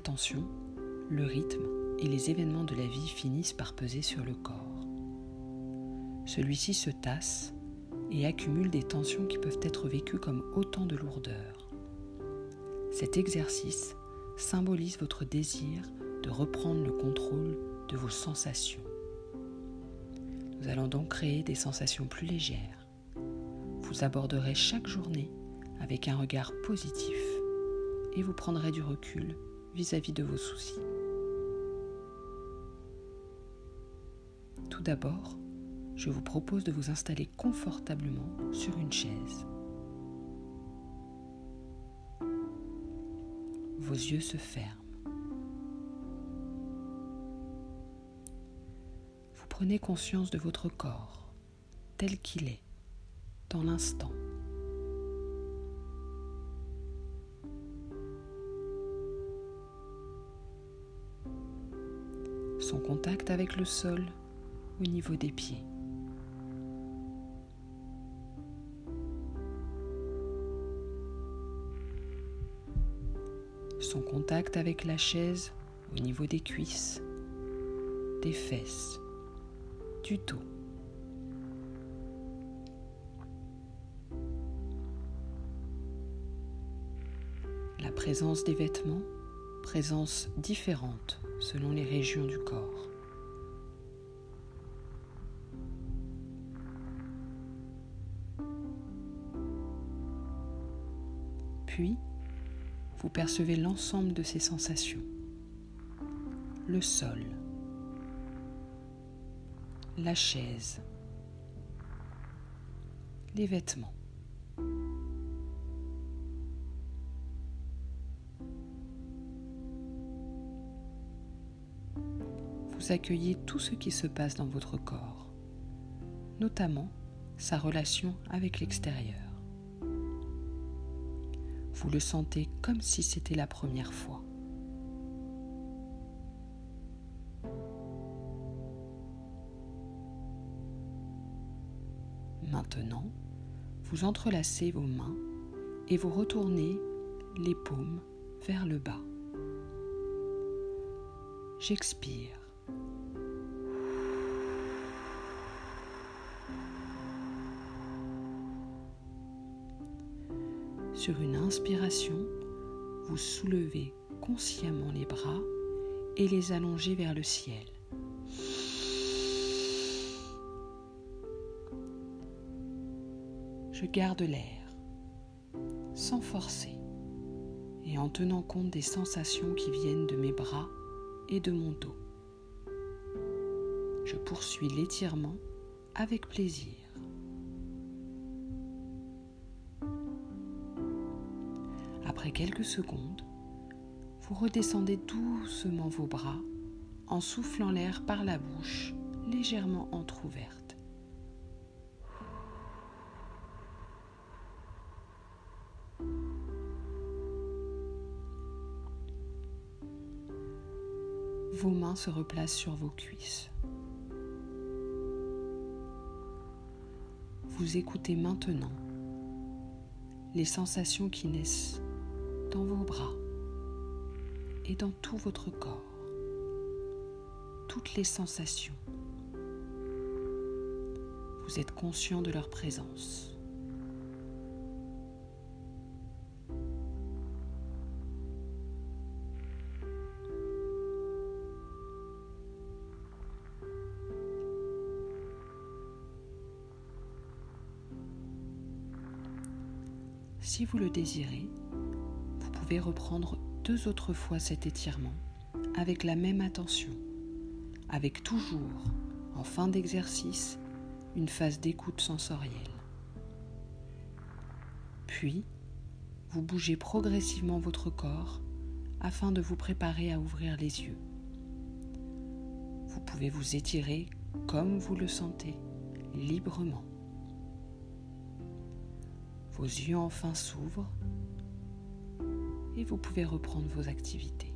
tension, le rythme et les événements de la vie finissent par peser sur le corps. Celui-ci se tasse et accumule des tensions qui peuvent être vécues comme autant de lourdeur. Cet exercice symbolise votre désir de reprendre le contrôle de vos sensations. Nous allons donc créer des sensations plus légères. Vous aborderez chaque journée avec un regard positif et vous prendrez du recul vis-à-vis de vos soucis. Tout d'abord, je vous propose de vous installer confortablement sur une chaise. Vos yeux se ferment. Vous prenez conscience de votre corps tel qu'il est dans l'instant. Son contact avec le sol au niveau des pieds. Son contact avec la chaise au niveau des cuisses, des fesses, du dos. La présence des vêtements, présence différente selon les régions du corps. Puis, vous percevez l'ensemble de ces sensations. Le sol, la chaise, les vêtements. Accueillez tout ce qui se passe dans votre corps, notamment sa relation avec l'extérieur. Vous le sentez comme si c'était la première fois. Maintenant, vous entrelacez vos mains et vous retournez les paumes vers le bas. J'expire. Sur une inspiration, vous soulevez consciemment les bras et les allongez vers le ciel. Je garde l'air, sans forcer, et en tenant compte des sensations qui viennent de mes bras et de mon dos. Je poursuis l'étirement avec plaisir. Après quelques secondes, vous redescendez doucement vos bras en soufflant l'air par la bouche légèrement entr'ouverte. Vos mains se replacent sur vos cuisses. Vous écoutez maintenant les sensations qui naissent dans vos bras et dans tout votre corps. Toutes les sensations. Vous êtes conscient de leur présence. Si vous le désirez, pouvez reprendre deux autres fois cet étirement avec la même attention, avec toujours, en fin d'exercice, une phase d'écoute sensorielle. Puis, vous bougez progressivement votre corps afin de vous préparer à ouvrir les yeux. Vous pouvez vous étirer comme vous le sentez, librement. Vos yeux enfin s'ouvrent et vous pouvez reprendre vos activités.